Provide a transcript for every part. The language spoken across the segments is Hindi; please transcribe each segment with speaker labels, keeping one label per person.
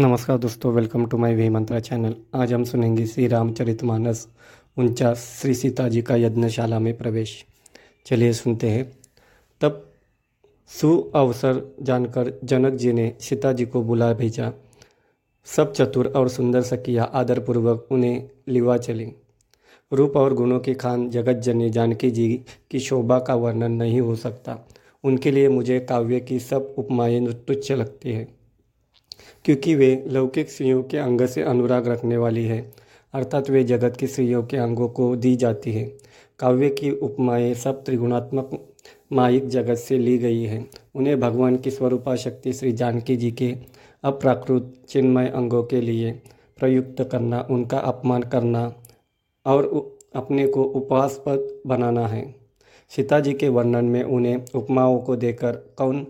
Speaker 1: नमस्कार दोस्तों welcome to my V Mantra channel आज हम सुनेंगे श्री रामचरित मानस उनचास श्री सीता जी का यज्ञशाला में प्रवेश। चलिए सुनते हैं। तब सु अवसर जानकर जनक जी ने सीता जी को बुला भेजा। सब चतुर और सुंदर सखिया आदरपूर्वक उन्हें लिवा चली। रूप और गुणों की खान जगत जननी जानकी जी की शोभा का वर्णन नहीं हो सकता। उनके लिए मुझे काव्य की सब उपमाएँ तुच्छ लगती है। क्योंकि वे लौकिक स्त्रियों के अंग से अनुराग रखने वाली है, अर्थात वे जगत की स्त्रियों के अंगों को दी जाती है। काव्य की उपमाएँ सब त्रिगुणात्मक माइक जगत से ली गई है। उन्हें भगवान की स्वरूपा शक्ति श्री जानकी जी के अप्राकृत चिन्मय अंगों के लिए प्रयुक्त करना, उनका अपमान करना और अपने को उपवासपद बनाना है। सीता जी के वर्णन में उन्हें उपमाओं को देकर कौन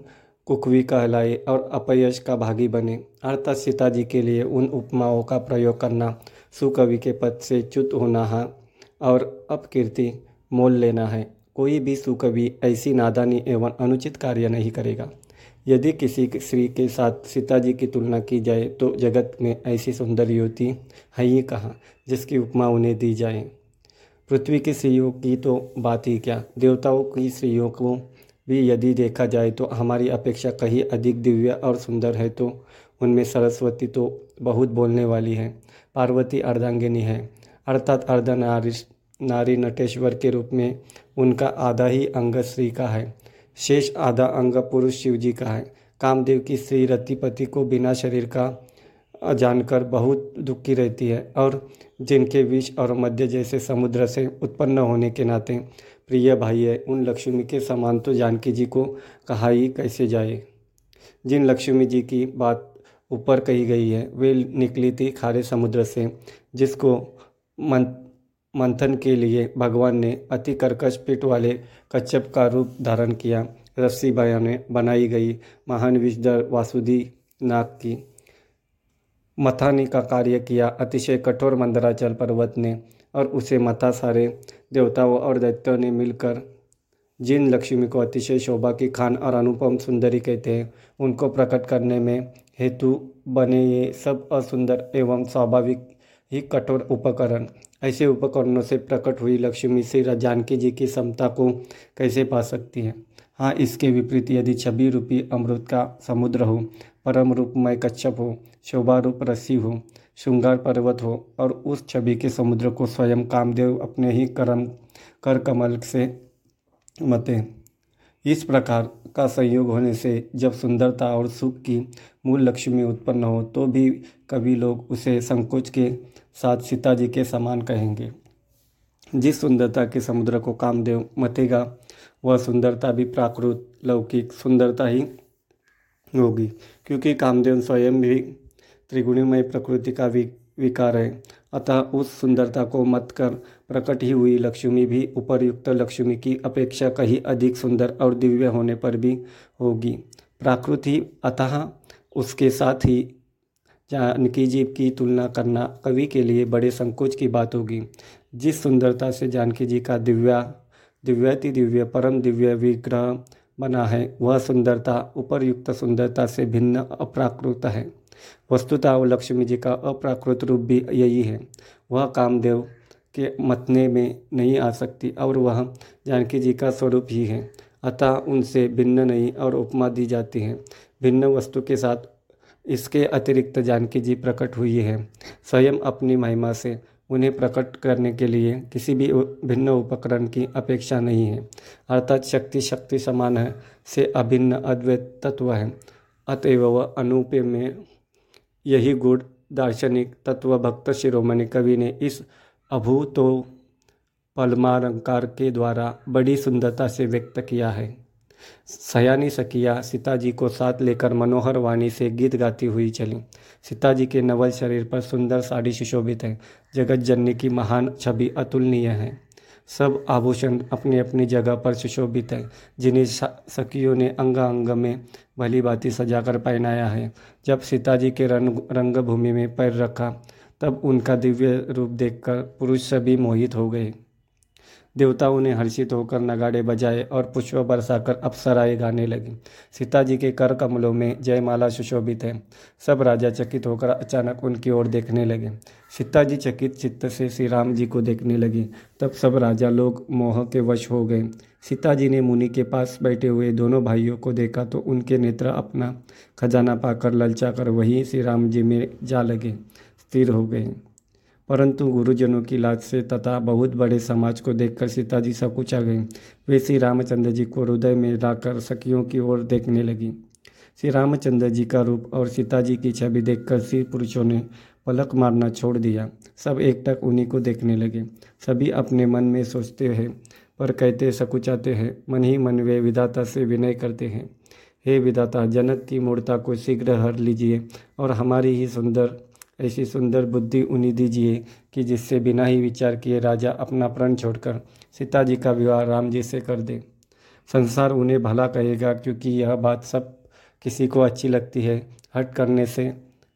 Speaker 1: कुकवी कहलाए और अपयश का भागी बने। अर्थात सीता जी के लिए उन उपमाओं का प्रयोग करना सुकवि के पद से च्युत होना है और अपकीर्ति मोल लेना है। कोई भी सुकवि ऐसी नादानी एवं अनुचित कार्य नहीं करेगा। यदि किसी स्त्री के साथ सीता जी की तुलना की जाए तो जगत में ऐसी सुंदर युवती है ही कहाँ जिसकी उपमा उन्हें दी जाए। पृथ्वी की स्त्रियों की तो बात ही क्या? देवताओं की स्त्रियों को भी यदि देखा जाए तो हमारी अपेक्षा कहीं अधिक दिव्य और सुंदर है तो उनमें सरस्वती तो बहुत बोलने वाली है, पार्वती अर्धांगिनी है। अर्थात अर्ध नारी नारी नटेश्वर के रूप में उनका आधा ही अंग स्त्री का है। शेष आधा अंग पुरुष शिव जी का है। कामदेव की स्त्री रतिपति को बिना शरीर का जानकर बहुत दुखी रहती है और जिनके विष और मध्य जैसे समुद्र से उत्पन्न होने के नाते प्रिय भाई है उन लक्ष्मी के समान तो जानकी जी को कहा ही कैसे जाए? जिन लक्ष्मी जी की बात ऊपर कही गई है, वे निकली थी खारे समुद्र से, जिसको मन, मंथन के लिए भगवान ने अति कर्कश पीठ वाले कच्छप का रूप धारण किया। रस्सी ने बनाई गई महान विषधर वासुदी नाग की मथानी का कार्य किया। अतिशय कठोर मंदराचल पर्वत ने और उसे मथा सारे देवताओं और दैत्यों ने मिलकर जिन लक्ष्मी को अतिशय शोभा की खान और अनुपम सुंदरी कहते हैं, उनको प्रकट करने में हेतु बने ये सब असुंदर एवं स्वाभाविक ही कठोर उपकरण। ऐसे उपकरणों से प्रकट हुई लक्ष्मी से जानकी जी की समता को कैसे पा सकती है? हाँ इसके विपरीत यदि छवि रूपी अमृत का समुद्र हो परम रूपमय कच्छप हो, शोभा रूप रस्सी हो, श्रृंगार पर्वत हो और उस छवि के समुद्र को स्वयं कामदेव अपने ही कर्म, कर कमल से मते। इस प्रकार का संयोग होने से जब सुंदरता और सुख की मूल लक्ष्मी उत्पन्न हो तो भी कभी लोग उसे संकोच के साथ सीता जी के समान कहेंगे। जिस सुंदरता के समुद्र को कामदेव मतेगा, वह सुंदरता भी प्राकृत, लौकिक सुंदरता ही होगी, क्योंकि कामदेव स्वयं भी त्रिगुणीमय प्रकृति का वि, विकार है। अतः उस सुंदरता को मत कर, प्रकट ही हुई लक्ष्मी भी उपर्युक्त लक्ष्मी की अपेक्षा कहीं अधिक सुंदर और दिव्य होने पर भी होगी। प्राकृति अतः उसके साथ ही जानकी जी की तुलना करना कवि के लिए बड़े संकोच की बात होगी। जिस सुंदरता से जानकी जी का दिव्या, दिव्याति दिव्य, परम दिव्य विग्रह बना है। वह सुंदरता, उपरयुक्त सुंदरता से भिन्न अप्राकृत है। वस्तुतः लक्ष्मी जी का अप्राकृत रूप भी यही है। वह कामदेव के मतने में नहीं आ सकती और वह जानकी जी का स्वरूप ही है। अतः उनसे भिन्न नहीं और उपमा दी जाती है। भिन्न वस्तु के साथ इसके अतिरिक्त जानकी जी प्रकट हुई है। स्वयं अपनी महिमा से उन्हें प्रकट करने के लिए किसी भी भिन्न उपकरण की अपेक्षा नहीं है। अर्थात शक्ति शक्ति समान है, से अभिन्न अद्वैत तत्व है। अतएव वह अनूप्य में यही गुण दार्शनिक तत्व भक्त शिरोमणि कवि ने इस अभूतो पलमालंकार के द्वारा बड़ी सुंदरता से व्यक्त किया है। सयानी सकिया सीता जी को साथ लेकर मनोहर वाणी से गीत गाती हुई चली। सीता जी के नवल शरीर पर सुंदर साड़ी सुशोभित है। जगत जननी की महान छवि अतुलनीय है। सब आभूषण अपनी अपनी जगह पर सुशोभित है। जिन्हें सखियों ने अंग अंग में भली भांति सजाकर पहनाया है। जब सीता जी के रंग, रंगभूमि में पैर रखा, तब उनका दिव्य रूप देखकर पुरुष सभी मोहित हो गए। देवताओं ने हर्षित होकर नगाड़े बजाए और पुष्प बरसाकर अप्सराएँ गाने लगी। सीता जी के कर कमलों में जयमाला सुशोभित है। सब राजा चकित होकर अचानक उनकी ओर देखने लगे। सीता जी चकित चित्त से श्री राम जी को देखने लगी। तब सब राजा लोग मोह के वश हो गए। सीता जी ने मुनि के पास बैठे हुए दोनों भाइयों को देखा तो उनके नेत्र अपना खजाना पाकर ललचा कर वहीं श्री राम जी में जा लगे, स्थिर हो गए। परंतु गुरुजनों की लाज से तथा बहुत बड़े समाज को देखकर सीता जी सकुचा गई वे श्री रामचंद्र जी को हृदय में लाकर सखियों की ओर देखने लगी। श्री रामचंद्र जी का रूप और सीता जी की छवि देखकर श्री पुरुषों ने पलक मारना छोड़ दिया। सब एकटक उन्हीं को देखने लगे। सभी अपने मन में सोचते हैं, पर कहते सकुचाते हैं, मन ही मन वे विधाता से विनय करते हैं। हे विधाता, जनक की मूर्ता को शीघ्र हर लीजिए और हमारी ही सुंदर ऐसी सुंदर बुद्धि उन्हीं दीजिए कि जिससे बिना ही विचार किए राजा अपना प्रण छोड़कर सीता जी का विवाह राम जी से कर दे। संसार उन्हें भला कहेगा क्योंकि यह बात सब किसी को अच्छी लगती है। हट करने से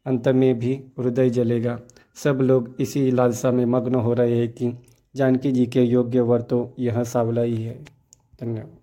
Speaker 1: अंत में भी हृदय जलेगा। सब लोग इसी लालसा में मग्न हो रहे हैं कि जानकी जी के योग्य वर तो यह सावला ही है। धन्यवाद।